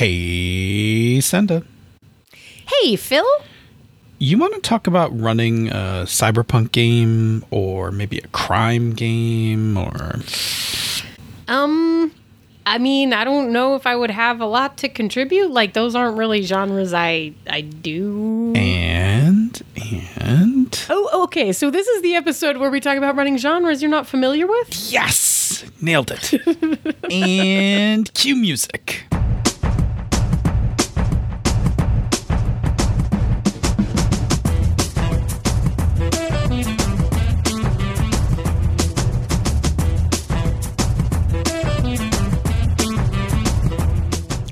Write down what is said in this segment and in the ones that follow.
Hey, Senda. Hey, Phil. You want to talk about running a cyberpunk game or maybe a crime game or. Um, I mean, I don't know if I would have a lot to contribute. Like, those aren't really genres I I do. And. And. Oh, okay. So this is the episode where we talk about running genres you're not familiar with. Yes! Nailed it. and cue music.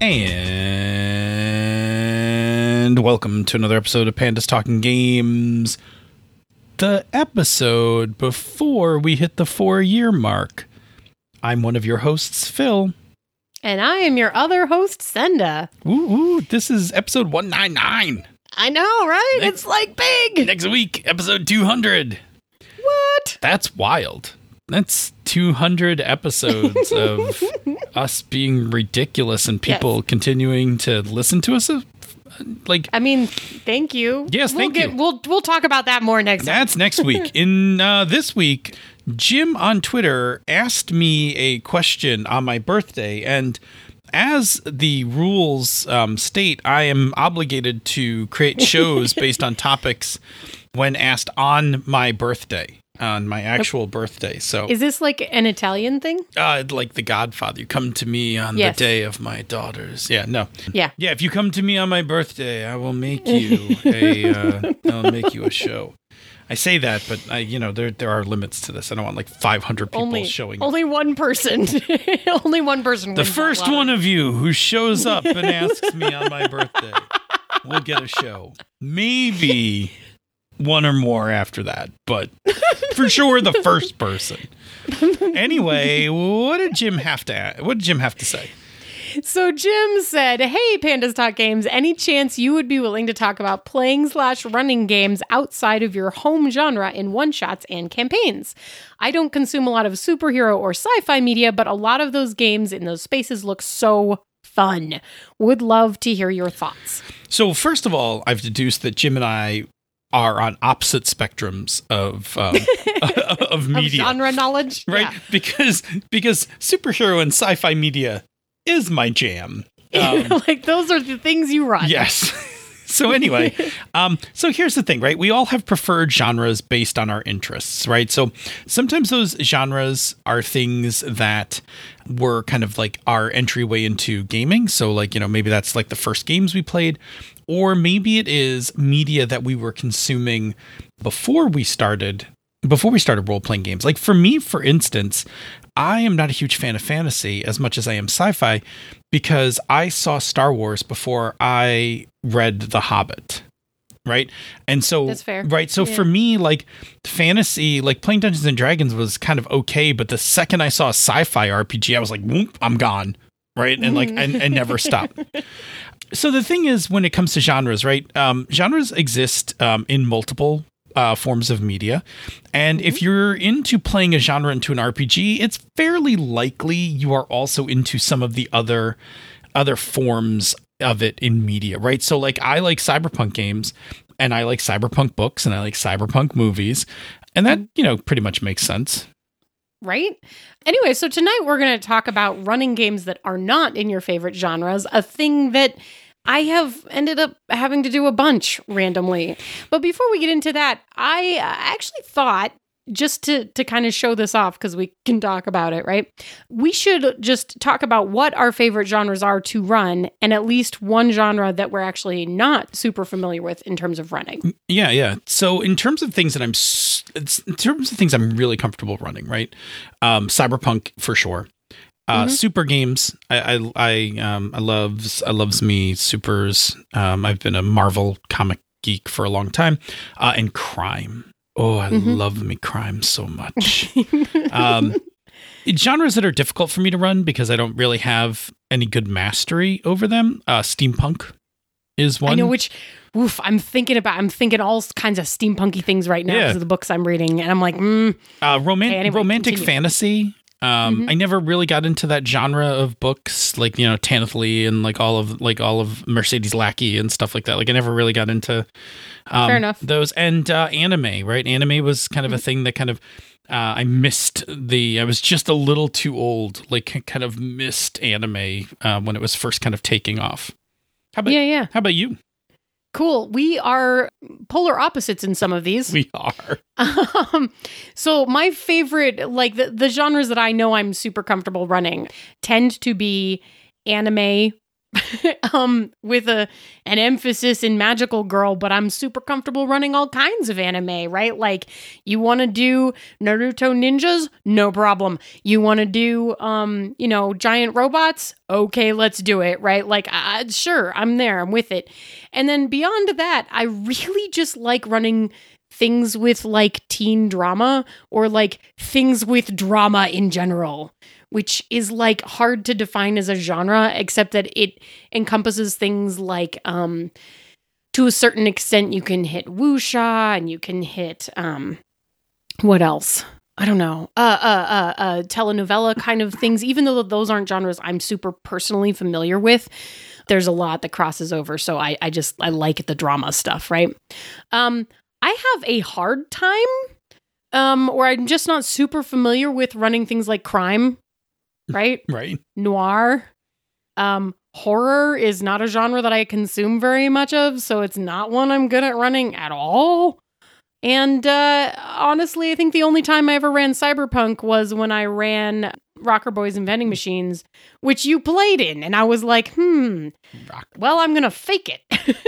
And welcome to another episode of Pandas Talking Games. The episode before we hit the four year mark. I'm one of your hosts, Phil. And I am your other host, Senda. Ooh, ooh this is episode 199. I know, right? Next- it's like big. Next week, episode 200. What? That's wild. That's 200 episodes of us being ridiculous and people continuing to listen to us. uh, Like, I mean, thank you. Yes, we'll thank you. We'll we'll talk about that more next. That's next week. In uh, this week, Jim on Twitter asked me a question on my birthday, and as the rules um, state, I am obligated to create shows based on topics when asked on my birthday, on my actual birthday. So, Is this like an Italian thing? uh, like The Godfather, you come to me on Yes. the day of my daughters. Yeah, no. Yeah. Yeah, if you come to me on my birthday, I will make you a. Uh, I'll make you a show. I say that, but I, you know, there there are limits to this. I don't want like 500 people only showing. up. only one person. only one person. The first one of you who shows up and asks me on my birthday we'll get a show. Maybe one or more after that, but for sure the first person. Anyway, what did Jim have to? What did Jim have to say? So Jim said, "Hey, Pandas Talk Games. Any chance you would be willing to talk about playing slash running games outside of your home genre in one shots and campaigns? I don't consume a lot of superhero or sci-fi media, but a lot of those games in those spaces look so." Fun. Would love to hear your thoughts. So first of all, I've deduced that Jim and I are on opposite spectrums of um, of Of media, genre knowledge. right? Yeah. Because because superhero and sci-fi media is my jam. Um, like those are the things you run. yes. So anyway, um, so here's the thing, right? We all have preferred genres based on our interests, right? So sometimes those genres are things that were kind of like our entryway into gaming. So like, you know, maybe that's like the first games we played, or maybe it is media that we were consuming before we started before we started role playing games. Like for me, for instance, I am not a huge fan of fantasy as much as I am sci-fi because I saw Star Wars before I read The Hobbit. Right. And so That's fair. Right. So Yeah. for me, like fantasy, like playing Dungeons and Dragons was kind of okay, but the second I saw a sci-fi RPG, I was like, whoop, I'm gone. Right. And like and, and never stop. So the thing is, when it comes to genres, right? Um, genres exist um, in multiple uh, forms of media, and if you're into playing a genre into an RPG, it's fairly likely you are also into some of the other other forms of it in media, right? So, like, I like cyberpunk games, and I like cyberpunk books, and I like cyberpunk movies, and that you know pretty much makes sense. Right? Anyway, so tonight we're going to talk about running games that are not in your favorite genres, a thing that I have ended up having to do a bunch randomly. But before we get into that, I uh, actually thought just to to kind of show this off because we can talk about it, right? We should just talk about what our favorite genres are to run and at least one genre that we're actually not super familiar with in terms of running. Yeah, yeah. So in terms of things that I'm, it's- in terms of things I'm really comfortable running, right? Um, Cyberpunk for sure. Uh, Mhm. Super games. I I I, um, I loves I loves me supers. Um, I've been a Marvel comic geek for a long time. Uh, and crime. Oh, I Mhm. love me crime so much. um, genres that are difficult for me to run because I don't really have any good mastery over them. Uh, steampunk is one. I know which oof, I'm thinking about I'm thinking all kinds of steampunky things right now Yeah. because of the books I'm reading and I'm like, mm, Uh, roman- Okay, anyway, romantic continue. fantasy Um, Mhm. I never really got into that genre of books, like you know Tanith Lee and like all of like all of Mercedes Lackey and stuff like that. Like I never really got into um, Fair enough. those and uh, anime. Right, anime was kind of a thing that kind of uh, I missed the. I was just a little too old. Like kind of missed anime uh, when it was first kind of taking off. How about Yeah, yeah. how about you? Cool. We are polar opposites in some of these. We are Um, so my favorite, like the, the genres that I know I'm super comfortable running, tend to be anime, um, with a an emphasis in magical girl. But I'm super comfortable running all kinds of anime, right? Like you want to do Naruto ninjas, no problem. You want to do, um, you know, giant robots, okay, let's do it, right? Like, uh, sure, I'm there, I'm with it. And then beyond that, I really just like running things with like teen drama or like things with drama in general, which is like hard to define as a genre, except that it encompasses things like, um, to a certain extent, you can hit wuxia and you can hit, um, what else? I don't know, uh, uh, uh, uh, telenovela kind of things. Even though those aren't genres I'm super personally familiar with, there's a lot that crosses over. So I, I just I like the drama stuff, right? Um, I have a hard time, um, or I'm just not super familiar with running things like crime, right? right. Noir, um, horror is not a genre that I consume very much of, so it's not one I'm good at running at all. And uh, honestly, I think the only time I ever ran Cyberpunk was when I ran Rocker Boys and Vending Machines, which you played in. And I was like, hmm, Rock. well, I'm going to fake it.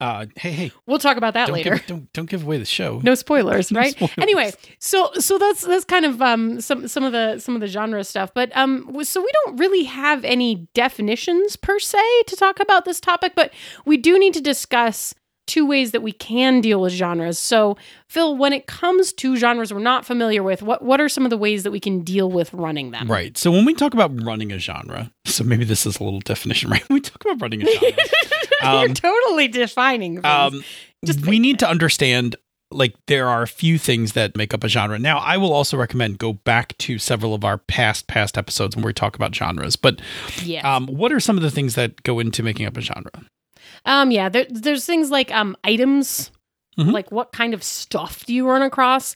Uh, hey, hey, we'll talk about that don't later. give, don't don't give away the show. no spoilers, No right? spoilers. Anyway, so so that's that's kind of um some some of the some of the genre stuff, but um so we don't really have any definitions per se to talk about this topic, but we do need to discuss two ways that we can deal with genres. So, Phil, when it comes to genres we're not familiar with, what what are some of the ways that we can deal with running them? Right. So when we talk about running a genre, so maybe this is a little definition, right? When we talk about running a genre, You're Um, totally defining things. um, Just we need to understand like there are a few things that make up a genre. Now, I will also recommend go back to several of our past past episodes when we talk about genres. But yes. um, what are some of the things that go into making up a genre? Um, yeah, there, there's things like um items, Mhm. like what kind of stuff do you run across?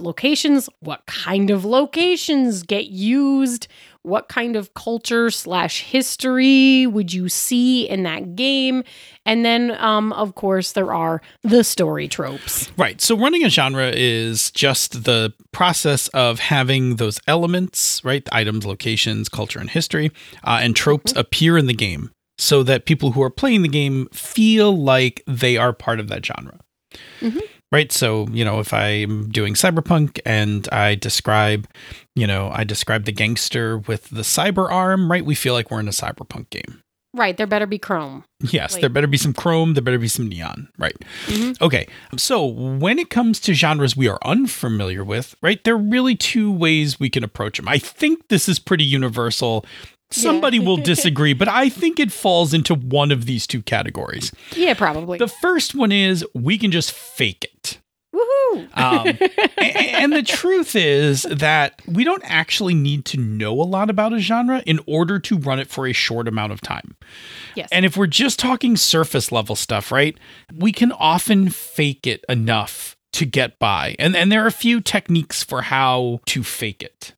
Locations, what kind of locations get used? What kind of culture slash history would you see in that game? And then, um, of course, there are the story tropes. Right. So running a genre is just the process of having those elements, right? The items, locations, culture, and history, uh, and tropes appear in the game so that people who are playing the game feel like they are part of that genre. Mhm. Right. So, you know, if I'm doing cyberpunk and I describe, you know, I describe the gangster with the cyber arm, right? We feel like we're in a cyberpunk game. Right, there better be chrome. Yes, Like- there better be some chrome, there better be some neon, right? Mhm. Okay, so when it comes to genres we are unfamiliar with, right, there are really two ways we can approach them. I think this is pretty universal. Somebody Yeah. will disagree, but I think it falls into one of these two categories. Yeah, probably. The first one is we can just fake it. Woohoo! Um, a- a- and the truth is that we don't actually need to know a lot about a genre in order to run it for a short amount of time. yes. And if we're just talking surface level stuff, right, we can often fake it enough to get by. And and there are a few techniques for how to fake it.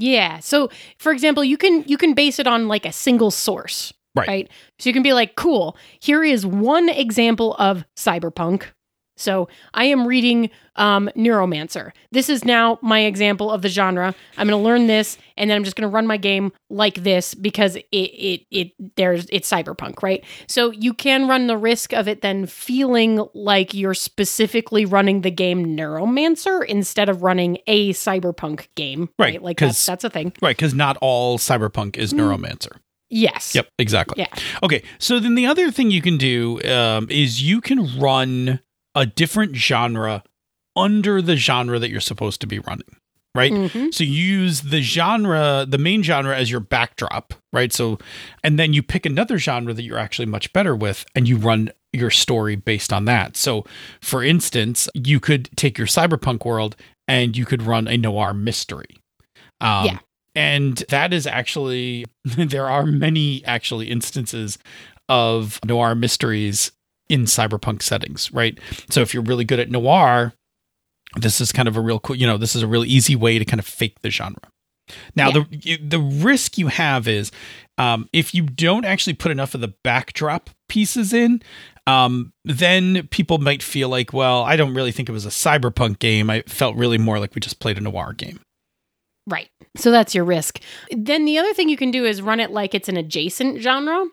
Yeah. So, for example, you can you can base it on like a single source, Right. right? So you can be like, "Cool, here is one example of cyberpunk." So, I am reading um Neuromancer. This is now my example of the genre. I'm going to learn this and then I'm just going to run my game like this because it it it there's it's cyberpunk, right? So, you can run the risk of it then feeling like you're specifically running the game Neuromancer instead of running a cyberpunk game, Right, right? Like that's that's a thing. Right, because not all cyberpunk is neuromancer. Yes. Yep, exactly. Yeah. Okay, so then the other thing you can do um, is you can run a different genre under the genre that you're supposed to be running, right? Mhm. So you use the genre, the main genre as your backdrop, right? So, and then you pick another genre that you're actually much better with and you run your story based on that. So, for instance, you could take your cyberpunk world and you could run a noir mystery. Um, Yeah. And that is actually, there are many actually instances of noir mysteries in cyberpunk settings, right? So if you're really good at noir, this is kind of a real cool, you know, this is a really easy way to kind of fake the genre. Now, Yeah. the the risk you have is um, if you don't actually put enough of the backdrop pieces in, um, then people might feel like, well, I don't really think it was a cyberpunk game. I felt really more like we just played a noir game. Right. So that's your risk. Then the other thing you can do is run it like it's an adjacent genre.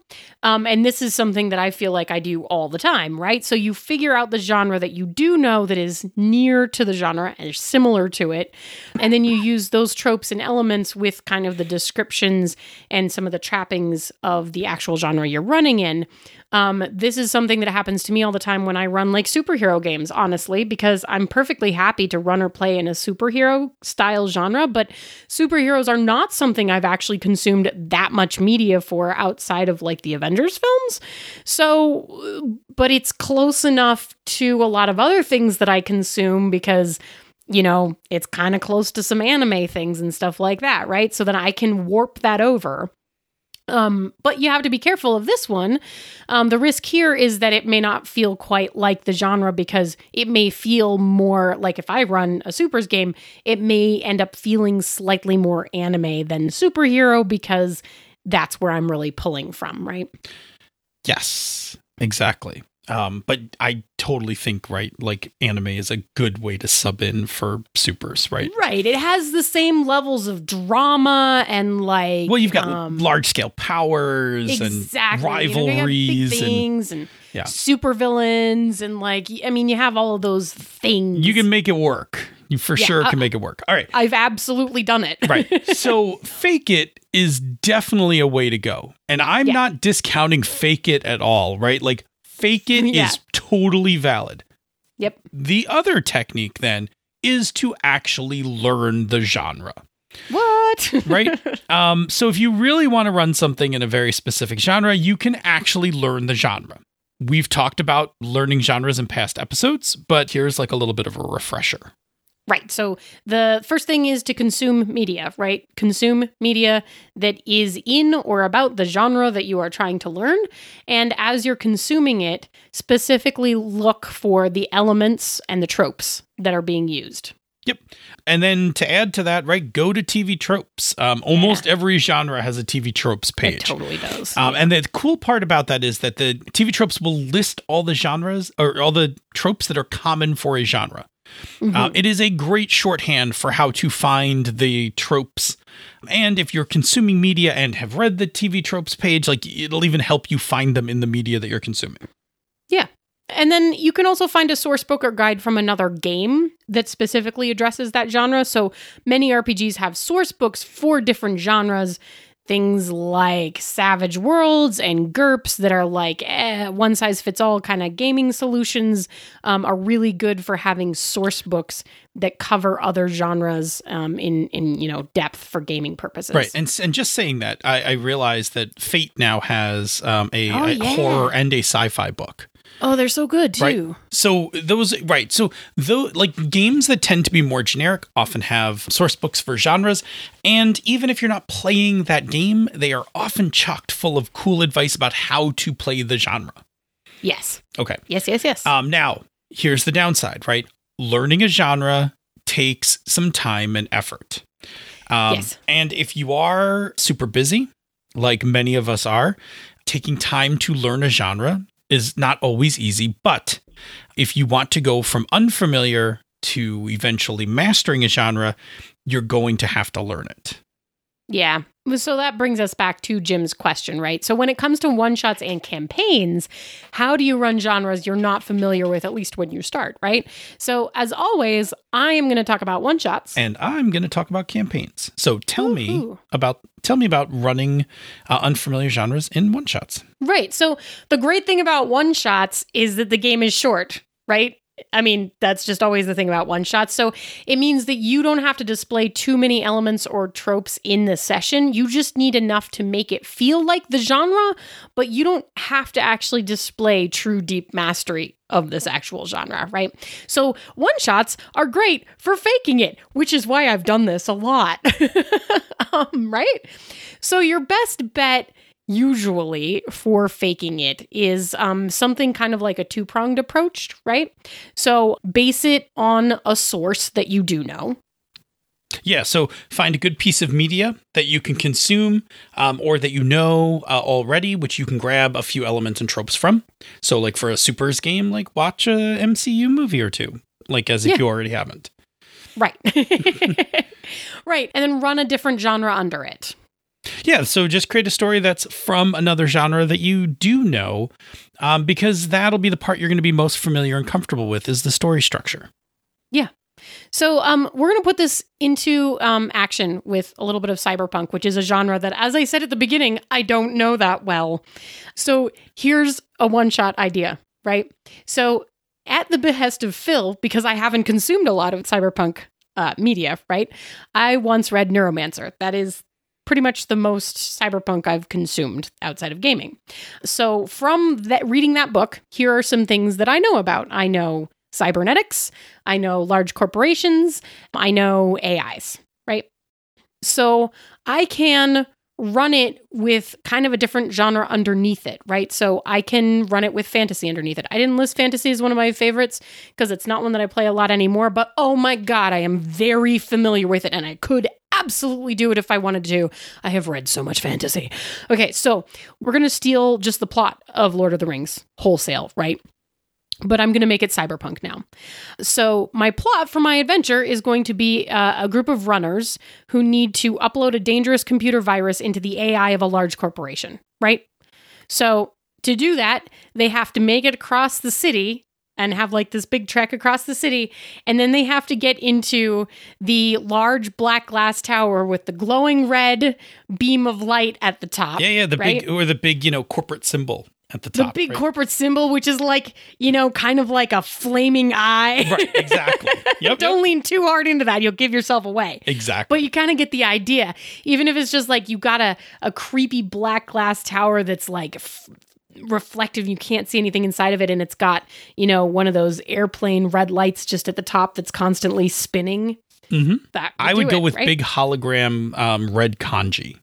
Um, and this is something that I feel like I do all the time, right? So you figure out the genre that you do know that is near to the genre and similar to it. And then you use those tropes and elements with kind of the descriptions and some of the trappings of the actual genre you're running in. Um, this is something that happens to me all the time when I run like superhero games, honestly, because I'm perfectly happy to run or play in a superhero style genre, but superheroes are not something I've actually consumed that much media for outside of like the Avengers films. So, but it's close enough to a lot of other things that I consume because you know, it's kind of close to some anime things and stuff like that, right? So then I can warp that over. Um, but you have to be careful of this one. Um, the risk here is that it may not feel quite like the genre because it may feel more like if I run a supers game, it may end up feeling slightly more anime than superhero because that's where I'm really pulling from, right? Yes, exactly. Um, but I totally think right, like anime is a good way to sub in for supers, right? Right. It has the same levels of drama and like Well, you've got um, large scale powers exactly and You know, rivalries, and things and, Yeah. super villains and like I mean you have all of those things. you can make it work. You for Yeah, sure uh, can make it work. All right. I've absolutely done it. Right. So fake it is definitely a way to go. And I'm Yeah. not discounting fake it at all, right? Like fake it is Yeah. totally valid. Yep. The other technique then is to actually learn the genre. What? right? um, so if you really want to run something in a very specific genre, you can actually learn the genre. We've talked about learning genres in past episodes, but here's like a little bit of a refresher. Right. So the first thing is to consume media, right? Consume media that is in or about the genre that you are trying to learn. And as you're consuming it, specifically look for the elements and the tropes that are being used. Yep. And then to add to that, right, go to TV tropes. Um, almost every genre has a TV tropes page. It totally does. Um, and the cool part about that is that the TV tropes will list all the genres or all the tropes that are common for a genre. Mm-hmm. Uh, it is a great shorthand for how to find the tropes. And if you're consuming media and have read the TV tropes page, like it'll even help you find them in the media that you're consuming. Yeah. And then you can also find a source book or guide from another game that specifically addresses that genre. So many RPGs have source books for different genres. Things like Savage Worlds and GURPS that are like eh, one size fits all kind of gaming solutions um, are really good for having source books that cover other genres um, in in you know depth for gaming purposes. Right. And, and just saying that, I, I realized that Fate now has um, a, Oh, a yeah. horror and a sci fi book. Oh, they're so good too. Right. So those right. So though like games that tend to be more generic often have source books for genres, and even if you're not playing that game, they are often chocked full of cool advice about how to play the genre. Yes. Okay. Yes. Yes. Yes. Um now, here's the downside, right? Learning a genre takes some time and effort. Um, Yes. And if you are super busy, like many of us are, taking time to learn a genre is not always easy. But if you want to go from unfamiliar to eventually mastering a genre, you're going to have to learn it. Yeah. So that brings us back to Jim's question, right? So when it comes to one shots and campaigns, how do you run genres you're not familiar with, at least when you start, right? So as always, I am going to talk about one shots. And I'm going to talk about campaigns. So tell me about tell me about running uh, unfamiliar genres in one shots. Right. So the great thing about one shots is that the game is short, right? I mean, that's just always the thing about one shots. So it means that you don't have to display too many elements or tropes in the session. You just need enough to make it feel like the genre, but you don't have to actually display true deep mastery of this actual genre, right? So one shots are great for faking it, which is why I've done this a lot. um, right? So your best bet usually for faking it is um, something kind of like a two pronged approach, right? So base it on a source that you do know. Yeah, so find a good piece of media that you can consume um, or that you know uh, already, which you can grab a few elements and tropes from. So, like for a supers game, like watch a MCU movie or two, like as if Yeah. you already haven't. Right. right. And then run a different genre under it. Yeah, so just create a story that's from another genre that you do know, um, because that'll be the part you're going to be most familiar and comfortable with is the story structure. Yeah. So um, we're going to put this into um, action with a little bit of cyberpunk, which is a genre that, as I said at the beginning, I don't know that well. So here's a one shot idea, right? So at the behest of Phil, because I haven't consumed a lot of cyberpunk uh, media, right? I once read Neuromancer. That is pretty much the most cyberpunk I've consumed outside of gaming. So from that reading that book, here are some things that I know about. I know cybernetics, I know large corporations, I know AIs, right? So I can run it with kind of a different genre underneath it, right? So I can run it with fantasy underneath it. I didn't list fantasy as one of my favorites because it's not one that I play a lot anymore, but oh my god, I am very familiar with it and I could absolutely do it if I wanted to. I have read so much fantasy. Okay, so we're going to steal just the plot of Lord of the Rings wholesale, right? But I'm going to make it cyberpunk now. So, my plot for my adventure is going to be uh, a group of runners who need to upload a dangerous computer virus into the AI of a large corporation, right? So, to do that, they have to make it across the city and have like this big trek across the city. And then they have to get into the large black glass tower with the glowing red beam of light at the top. Yeah, yeah, the right? big or the big, you know, corporate symbol at the top. the big right? corporate symbol, which is like, you know, kind of like a flaming eye. Right, exactly. Yep, Don't yep. lean too hard into that. You'll give yourself away. Exactly. But you kind of get the idea. Even if it's just like you got a, a creepy black glass tower that's like f- reflective, you can't see anything inside of it, and it's got, you know, one of those airplane red lights just at the top that's constantly spinning. Mhm. That I would go it, with right? big hologram um, red kanji,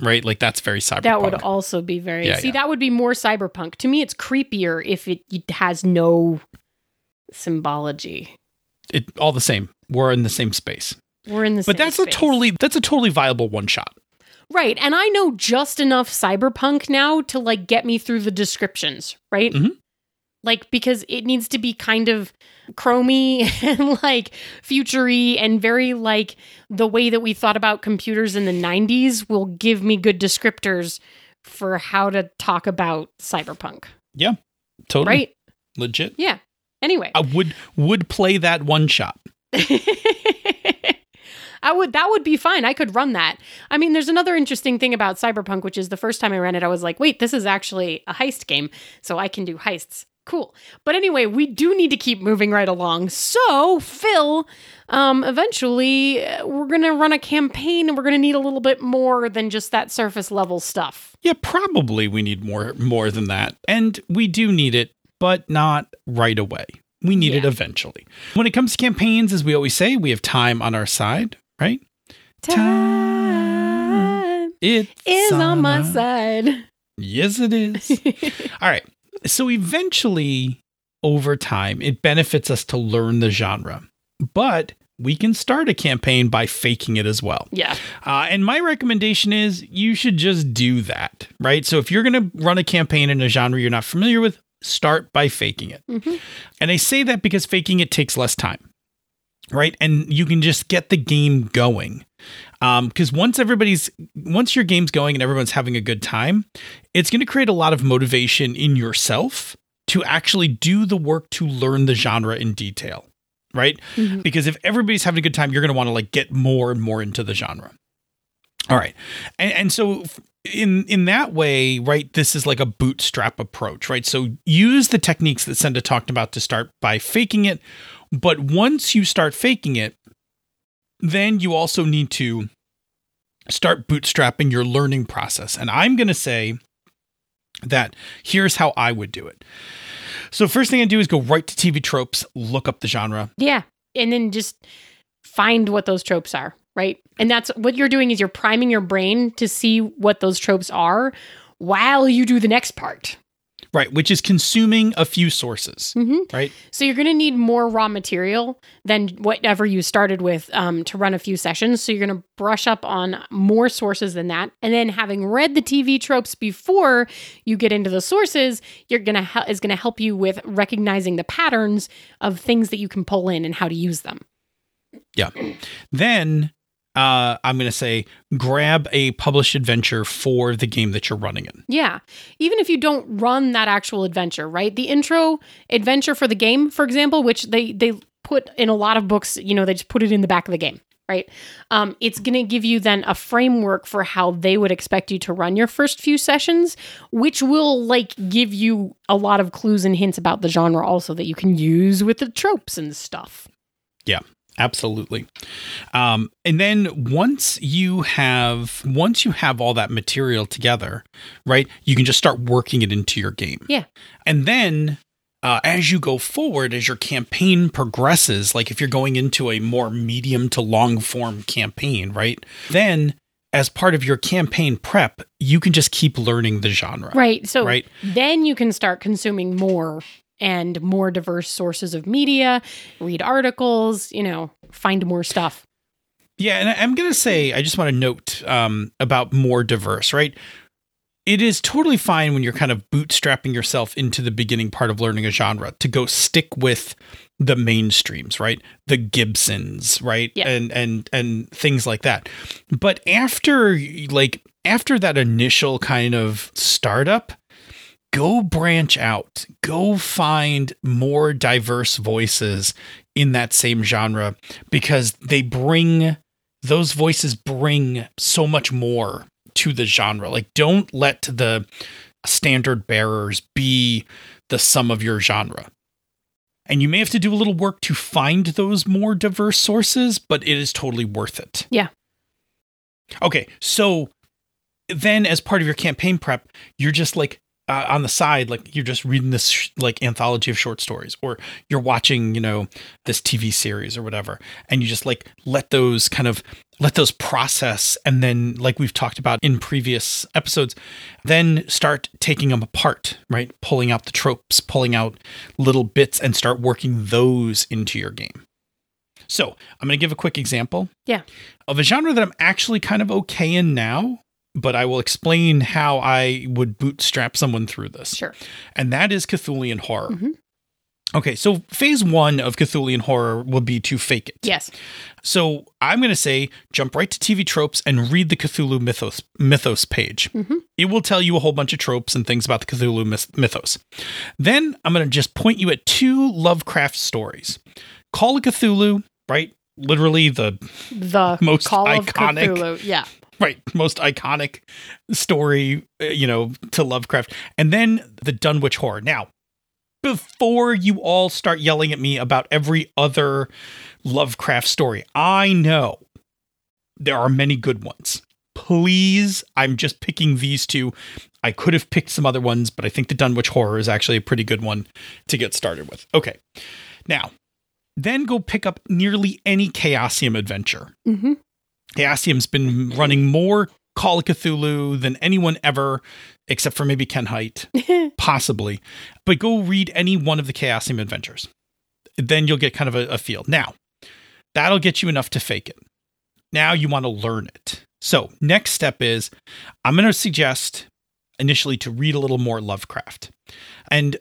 right? Like that's very cyberpunk. That would also be very. Yeah, see, yeah. that would be more cyberpunk. To me, it's creepier if it, it has no symbology. it all the same. We're in the same space. We're in the But same that's a totally that's a totally viable one shot. Right. And I know just enough cyberpunk now to like get me through the descriptions, right? Mhm. Like because it needs to be kind of chromy and like futury and very like the way that we thought about computers in the 90s will give me good descriptors for how to talk about cyberpunk, Yeah. Totally right? legit. Yeah. Anyway. I would would play that one shot. I would that would be fine. I could run that. I mean, there's another interesting thing about Cyberpunk, which is the first time I ran it, I was like, wait, this is actually a heist game, so I can do heists. Cool. But anyway, we do need to keep moving right along. So, Phil, um, eventually uh, we're gonna run a campaign and we're gonna need a little bit more than just that surface level stuff. Yeah, probably we need more more than that. And we do need it, but not right away. We need it eventually. When it comes to campaigns, as we always say, we have time on our side, right? Time It's is on my side. Yes, it is. All right. So eventually, over time, it benefits us to learn the genre, but we can start a campaign by faking it as well. Yeah. Uh, and my recommendation is you should just do that, right? So if you're going to run a campaign in a genre you're not familiar with, start by faking it. Mhm. And I say that because faking it takes less time, right? And you can just get the game going. Because once everybody's, once your game's going and everyone's having a good time, it's going to create a lot of motivation in yourself to actually do the work to learn the genre in detail, right? Mhm. Because if everybody's having a good time, you're going to want to like get more and more into the genre. All right. And, and so in in that way, right, this is like a bootstrap approach, right? So use the techniques that Senda talked about to start by faking it, but once you start faking it, then you also need to start bootstrapping your learning process. And I'm going to say that here's how I would do it. So first thing I do is go right to TV tropes, look up the genre. Yeah. And then just find what those tropes are, right? And that's what you're doing is you're priming your brain to see what those tropes are while you do the next part. Right, which is consuming a few sources. Mm-hmm. Right. So you're going to need more raw material than whatever you started with um, to run a few sessions. So you're going to brush up on more sources than that, and then having read the TV tropes before you get into the sources, you're going to he- is going to help you with recognizing the patterns of things that you can pull in and how to use them. Yeah. Then uh, I'm going to say grab a published adventure for the game that you're running in. Yeah. Even if you don't run that actual adventure, right? The intro adventure for the game, for example, which they they put in a lot of books, you know, they just put it in the back of the game, right? Um, it's going to give you then a framework for how they would expect you to run your first few sessions, which will like give you a lot of clues and hints about the genre also that you can use with the tropes and stuff. Yeah. Absolutely. Um, and then once you have once you have all that material together, right, you can just start working it into your game. Yeah. And then uh, as you go forward, as your campaign progresses, like if you're going into a more medium to long form campaign, right, then as part of your campaign prep, you can just keep learning the genre. Right. So Right. then you can start consuming more and more diverse sources of media, read articles, you know, find more stuff. Yeah, and I'm gonna say I just want to note um, about more diverse, right? It is totally fine when you're kind of bootstrapping yourself into the beginning part of learning a genre to go stick with the mainstreams, right? The Gibsons, right? Yeah. And and and things like that. But after like after that initial kind of startup, go branch out. Go find more diverse voices in that same genre because they bring those voices bring so much more to the genre. Like don't let the standard bearers be the sum of your genre. And you may have to do a little work to find those more diverse sources, but it is totally worth it. Yeah. Okay, so then as part of your campaign prep, you're just like uh, on the side, like you're just reading this sh- like anthology of short stories, or you're watching, you know, this TV series or whatever, and you just like let those kind of let those process, and then like we've talked about in previous episodes, then start taking them apart, right? Pulling out the tropes, pulling out little bits, and start working those into your game. So I'm going to give a quick example Yeah. of a genre that I'm actually kind of okay in now, but I will explain how I would bootstrap someone through this. Sure. And that is Cthulhian horror. Mhm. Okay, so phase one of Cthulhian horror will be to fake it. Yes. So I'm going to say jump right to TV tropes and read the Cthulhu mythos mythos page. Mhm. It will tell you a whole bunch of tropes and things about the Cthulhu myth- mythos. Then I'm going to just point you at two Lovecraft stories. Call of Cthulhu, right? Literally the The Most Call of iconic- Cthulhu. Yeah. Right. Most iconic story uh, you know to lovecraft. And then the dunwich horror. Now before you all start yelling at me about every other lovecraft story i know there are many good ones. Please i'm just picking these two. I could have picked some other ones but i think the dunwich horror is actually a pretty good one to get started with. Okay. Now then go pick up nearly any chaosium adventure. Hmm Chaosium's been running more Call of Cthulhu than anyone ever, except for maybe Ken Hite, possibly. But go read any one of the Chaosium adventures. Then you'll get kind of a, a feel. Now, that'll get you enough to fake it. Now you want to learn it. So, next step is I'm going to suggest initially to read a little more Lovecraft. And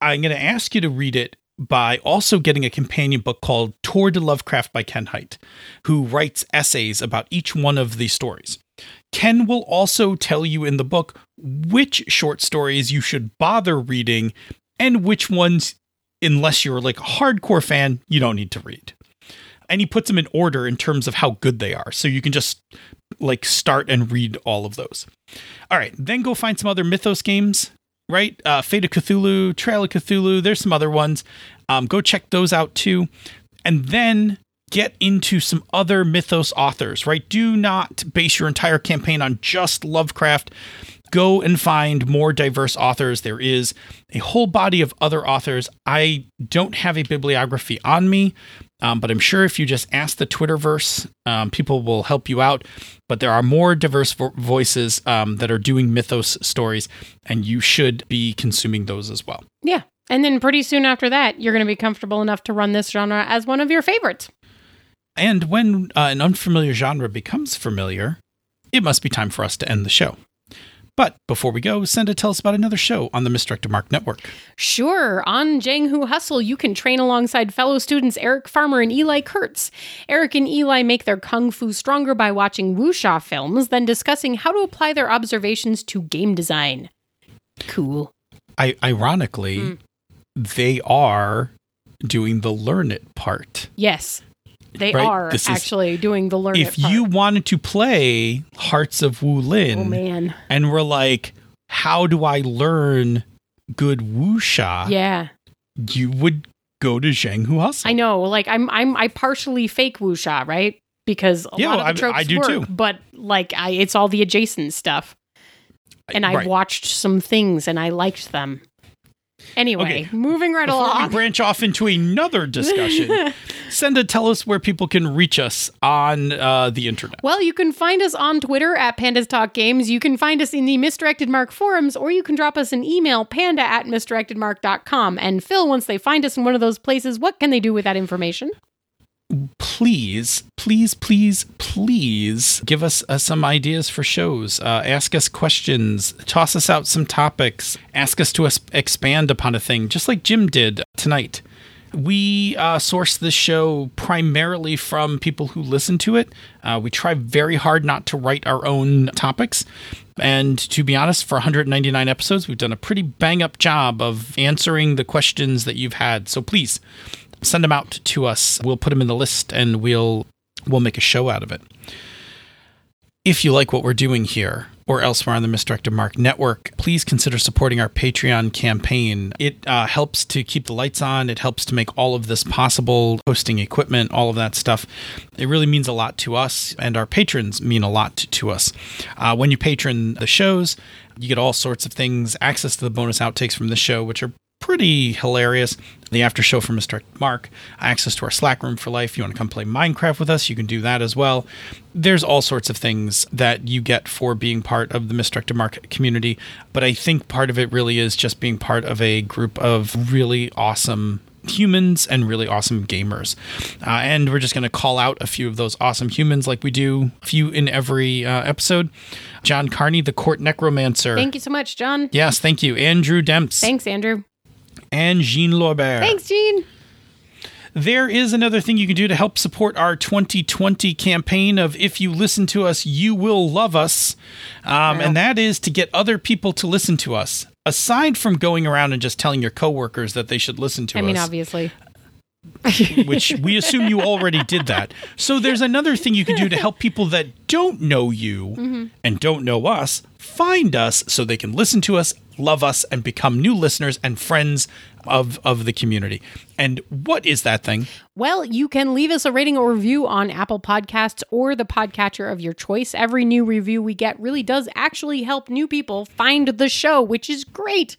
I'm going to ask you to read it by also getting a companion book called Tour de Lovecraft by Ken Hite, who writes essays about each one of the stories. Ken will also tell you in the book which short stories you should bother reading and which ones, unless you're like a hardcore fan, you don't need to read. and he puts them in order in terms of how good they are. So you can just like start and read all of those. All right, then go find some other Mythos games, right? Uh, Fate of Cthulhu, Trail of Cthulhu. There's some other ones. Um, go check those out too, and then get into some other Mythos authors, right? Do not base your entire campaign on just Lovecraft go and find more diverse authors. There is a whole body of other authors. I don't have a bibliography on me, um, but I'm sure if you just ask the Twitterverse, um, people will help you out. But there are more diverse vo- voices um, that are doing mythos stories, and you should be consuming those as well. Yeah. And then pretty soon after that, you're going to be comfortable enough to run this genre as one of your favorites. And when uh, an unfamiliar genre becomes familiar, it must be time for us to end the show. But before we go, Senda, tell us about another show on the Misdirected Mark Network. Sure. On Jianghu Hustle, you can train alongside fellow students Eric Farmer and Eli Kurtz. Eric and Eli make their kung fu stronger by watching wuxia films, then discussing how to apply their observations to game design. Cool. I ironically, mm. they are doing the learn it part. Yes. They right? are this actually is, doing the learning. If you wanted to play Hearts of Wulin, oh man, and we're like, how do I learn good wuxia? Yeah, you would go to Jianghu Hustle. I know, like I'm, I'm, I partially fake wuxia, right? Because a yeah, lot of the tropes I, I do work, too. but like, I, it's all the adjacent stuff. And I right. watched some things and I liked them. Anyway, okay. moving right Before along. We branch off into another discussion. Senda, tell us where people can reach us on uh, the internet. Well, you can find us on Twitter at Pandas Talk Games. You can find us in the Misdirected Mark forums, or you can drop us an email, panda at misdirectedmark.com. And Phil, once they find us in one of those places, what can they do with that information? Please, please, please, please give us uh, some ideas for shows. Uh, ask us questions. Toss us out some topics. Ask us to expand upon a thing, just like Jim did tonight. We uh, source this show primarily from people who listen to it. Uh, we try very hard not to write our own topics. And to be honest, for 199 episodes, we've done a pretty bang up job of answering the questions that you've had. So please send them out to us. We'll put them in the list and we'll we'll make a show out of it. If you like what we're doing here or elsewhere on the Misdirected Mark network, please consider supporting our Patreon campaign. It uh, helps to keep the lights on. It helps to make all of this possible, hosting equipment, all of that stuff. It really means a lot to us, and our patrons mean a lot to us. Uh, when you patron the shows, you get all sorts of things, access to the bonus outtakes from the show, which are pretty hilarious. The after show from Mr. Mark, access to our Slack room for life. You want to come play Minecraft with us, you can do that as well. There's all sorts of things that you get for being part of the Misdirected Mark community, but I think part of it really is just being part of a group of really awesome humans and really awesome gamers. Uh, and we're just going to call out a few of those awesome humans like we do a few in every uh, episode. John Carney, the court necromancer. Thank you so much, John. Yes, thank you. Andrew Demps. Thanks, Andrew and Jean Lorbert. Thanks, Jean. There is another thing you can do to help support our 2020 campaign of If You Listen to Us, You Will Love Us. Um, and that is to get other people to listen to us. Aside from going around and just telling your coworkers that they should listen to I us. I mean, obviously. which we assume you already did that. So there's another thing you can do to help people that don't know you mm-hmm. and don't know us find us so they can listen to us, love us, and become new listeners and friends of, of the community. And what is that thing? Well, you can leave us a rating or review on Apple Podcasts or the podcatcher of your choice. Every new review we get really does actually help new people find the show, which is great.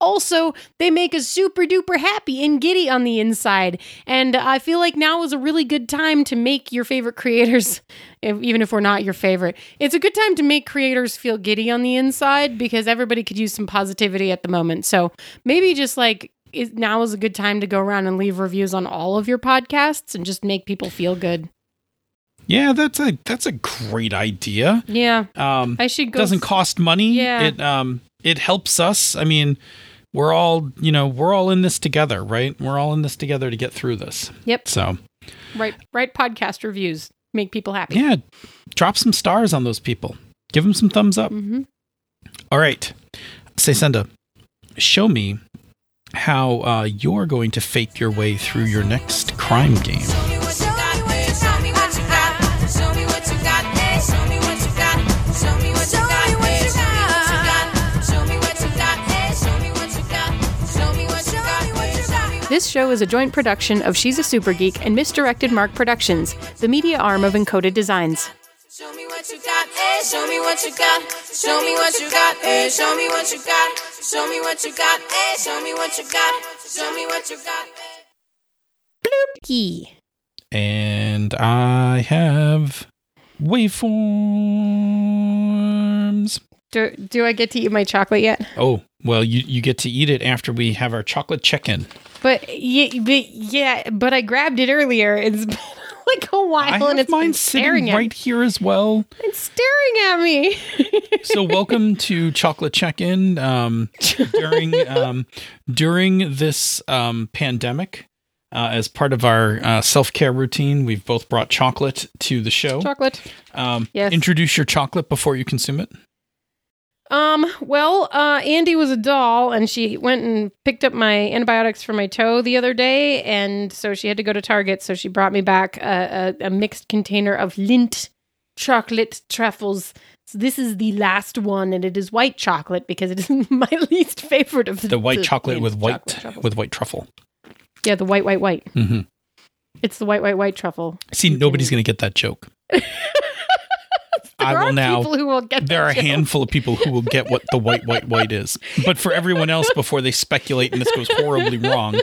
Also, they make us super duper happy and giddy on the inside. And I feel like now is a really good time to make your favorite creators, if, even if we're not your favorite, it's a good time to make creators feel giddy on the inside because everybody could use some positivity at the moment. So maybe just like is, now is a good time to go around and leave reviews on all of your podcasts and just make people feel good. Yeah, that's a that's a great idea. Yeah. Um I should go doesn't cost money. Yeah. It um it helps us. I mean, we're all, you know, we're all in this together, right? We're all in this together to get through this. Yep. So, right, right. Podcast reviews make people happy. Yeah, drop some stars on those people. Give them some thumbs up. Mm-hmm. All right, say Senda, show me how uh, you're going to fake your way through your next crime game. This show is a joint production of She's a Super Geek and Misdirected Mark Productions, the media arm of Encoded Designs. Show me what you got, eh? Show me what you got. Show me what you got, eh? Show me what you got. Show me what you got, eh? Show me what you got. Show me what you got, eh? Key. And I have waveforms. Do, do I get to eat my chocolate yet? Oh, well, you, you get to eat it after we have our chocolate check in. But yeah, but yeah, but I grabbed it earlier. It's been like a while, and it's mine been sitting staring at right here as well. It's staring at me. So, welcome to Chocolate Check In. Um, during um, during this um, pandemic, uh, as part of our uh, self care routine, we've both brought chocolate to the show. chocolate. Um, Yes. Introduce your chocolate before you consume it. Um, well, uh, Andy was a doll and she went and picked up my antibiotics for my toe the other day. And so she had to go to Target. So she brought me back a, a, a mixed container of Lindt chocolate truffles. So this is the last one and it is white chocolate because it is my least favorite of the, The white chocolate with white chocolate with white truffle. yeah, the white, white, white. hmm It's the white, white, white truffle. See, nobody's going to get that joke. I will are now. people who will get There are a handful of people who will get what the white, white, white is. But for everyone else, before they speculate and this goes horribly wrong,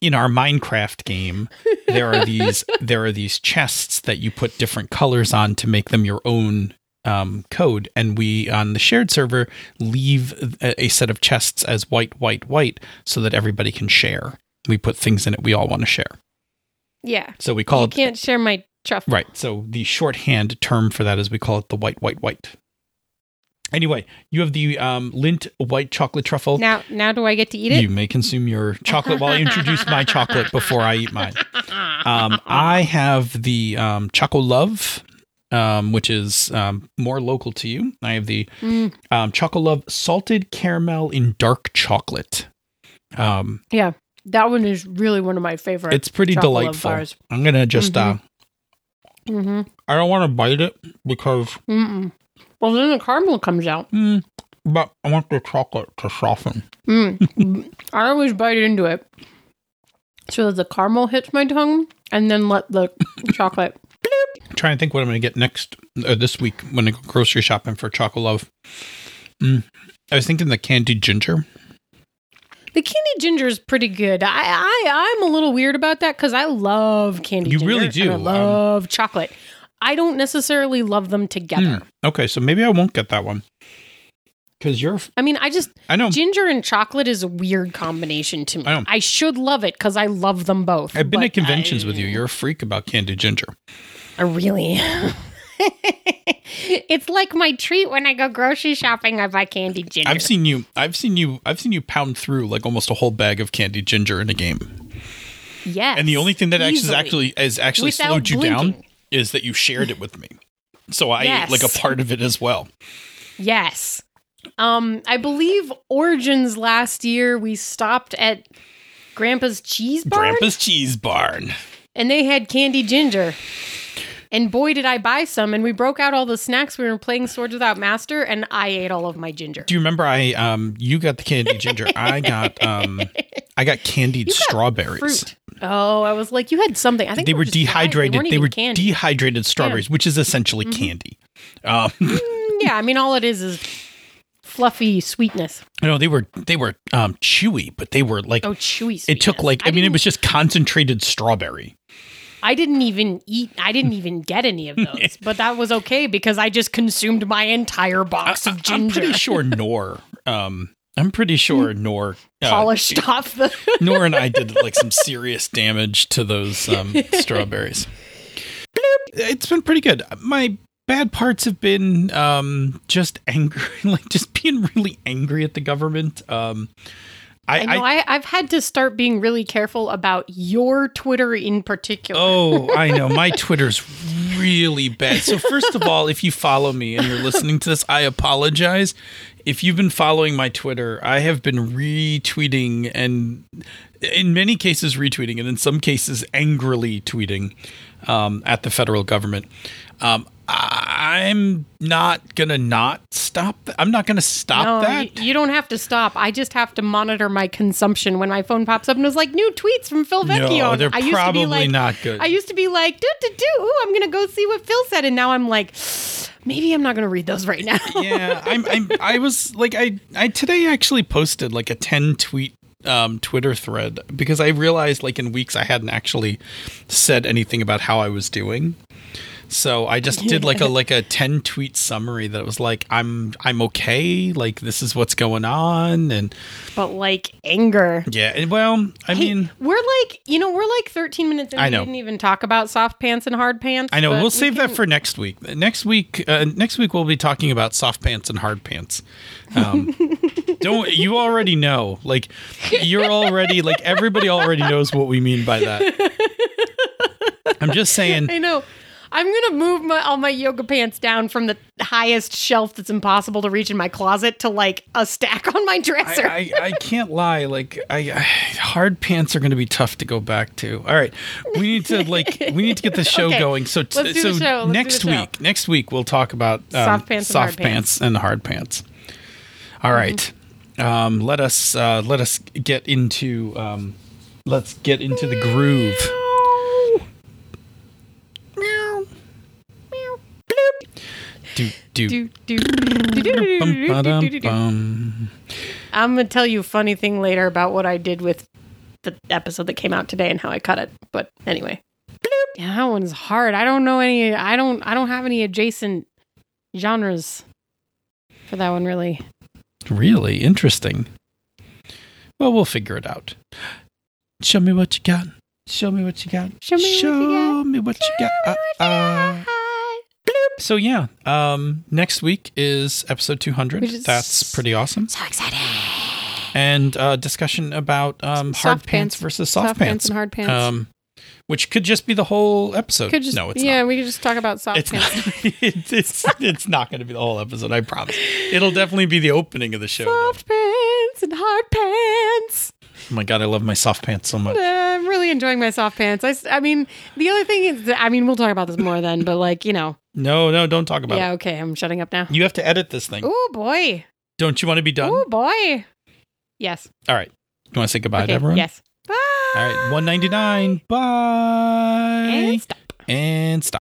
in our Minecraft game, there are these there are these chests that you put different colors on to make them your own um, code. And we on the shared server leave a, a set of chests as white, white, white, so that everybody can share. We put things in it we all want to share. Yeah. So we call You it can't share my truffle. Right. So the shorthand term for that is we call it the white, white, white. Anyway, you have the um, Lindt white chocolate truffle. Now, now do I get to eat it? You may consume your chocolate while I introduce my chocolate before I eat mine. Um, I have the um, Chocolove, um, which is um, more local to you. I have the Mm. um, Chocolove salted caramel in dark chocolate. Um, Yeah, that one is really one of my favorite. it's pretty delightful. I'm gonna just. Uh, Mm-hmm. I don't want to bite it because Mm-mm. Well, then the caramel comes out. Mm, but I want the chocolate to soften. Mm. I always bite into it so that the caramel hits my tongue, and then let the chocolate. I'm trying to think what I'm going to get next uh, this week when I go grocery shopping for Chocolove. Mm, I was thinking the candied ginger. The candy ginger is pretty good. I, I I'm a little weird about that because I love candy. You ginger really do, I um, love chocolate. I don't necessarily love them together. Hmm. Okay, so maybe I won't get that one because you're. I mean, I just I know. ginger and chocolate is a weird combination to me. I know. I, should love it because I love them both. I've been at conventions I- with you. You're a freak about candied ginger. I really. it's like my treat when I go grocery shopping. I buy candy ginger. I've seen you. I've seen you. I've seen you pound through like almost a whole bag of candied ginger in a game. yes, And the only thing that actually easily. actually has actually Without slowed you down is that you shared it with me. So I ate like a part of it as well. Yes. Um, I believe Origins last year we stopped at Grandpa's Cheese Bar Grandpa's Cheese Barn. and they had candy ginger. And boy, did I buy some! And we broke out all the snacks. We were playing Swords Without Master, and I ate all of my ginger. Do you remember I um you got the candied ginger. I got um I got candied strawberries. Fruit. Oh, I was like, you had something. I think They were dehydrated. weren't They, were candy. dehydrated strawberries, which is essentially candy. Um Mm, yeah, I mean, all it is is fluffy sweetness. no, they were they were um chewy, but they were like Oh, chewy. it took like I, mean it was just concentrated strawberry. I didn't even eat. I didn't even get any of those, but that was okay because I just consumed my entire box of ginger. I'm pretty sure Nor um I'm pretty sure Nor uh, polished off the. Nor and I did like some serious damage to those um, strawberries. It's been pretty good. My bad parts have been um, just angry, like just being really angry at the government. Um, I, I know. I, have had to start being really careful about your Twitter in particular. oh, I know my Twitter's really bad. So first of all, if you follow me and you're listening to this, I apologize. If you've been following my Twitter, I have been retweeting and in many cases retweeting and in some cases angrily tweeting um, at the federal government. Um, I'm not gonna not stop. Th- I'm not gonna stop no, that. y- you don't have to stop. I just have to monitor my consumption when my phone pops up and it's like new tweets from Phil Vecchio. no, they're I used probably to be like, not good. I used to be like, do do do. Ooh, I'm gonna go see what Phil said, and now I'm like, maybe I'm not gonna read those right now. yeah, I'm, I'm. I was like, I, I today actually posted like a ten tweet um, Twitter thread because I realized like in weeks I hadn't actually said anything about how I was doing. So I just did like a like a ten tweet summary that was like I'm I'm okay, like this is what's going on, and but like anger. yeah, well, I Hey, mean, we're like, you know, we're like 13 minutes in. I We know. didn't even talk about soft pants and hard pants. I know we'll we save that for next week. Next week, uh, next week we'll be talking about soft pants and hard pants. Um, don't you already know? Like you're already like everybody already knows what we mean by that. I'm just saying. I know. I'm gonna move my, all my yoga pants down from the highest shelf that's impossible to reach in my closet to like a stack on my dresser. I, I, I can't lie. Like I, I hard pants are going to be tough to go back to. All right, we need to like we need to get the show Okay, going. So t- so the show. Let's do next week, next week we'll talk about um, Soft pants and hard soft pants and hard pants. All right, um, let us uh, let us get into um, let's get into the groove. Do do. Do, do, do, do, do, Bum, do, do, ba-dum, do, do, do. bum. I'm gonna tell you a funny thing later about what I did with the episode that came out today and how I cut it. But anyway, yeah, that one's hard. I don't know any. I don't. I don't have any adjacent genres for that one really. Really interesting. Well, we'll figure it out. Show me what you got. Show me what you got. Show me what you Show me what you got. Uh, uh. So yeah, um, next week is episode 200. Is- That's pretty awesome. So exciting. And uh, discussion about um, Soft hard pants. pants versus soft, Soft pants. pants and hard pants. Um, which could just be the whole episode. Could just no, it's yeah. not. We could just talk about soft It's pants. not. It's, it's, it's not going to be the whole episode. I promise. It'll definitely be the opening of the show. though. Soft pants and hard pants. Oh my god, I love my soft pants so much. Uh, I'm really enjoying my soft pants. I, I mean, the other thing is, that, I mean, we'll talk about this more then, but like, you know, No, no, don't talk about yeah, it. Yeah, okay, I'm shutting up now. You have to edit this thing. Oh boy. Don't you want to be done? Oh boy. Yes. All right. You want to say goodbye okay. to everyone? Yes. Bye. All right. 199. Bye. And stop. and stop.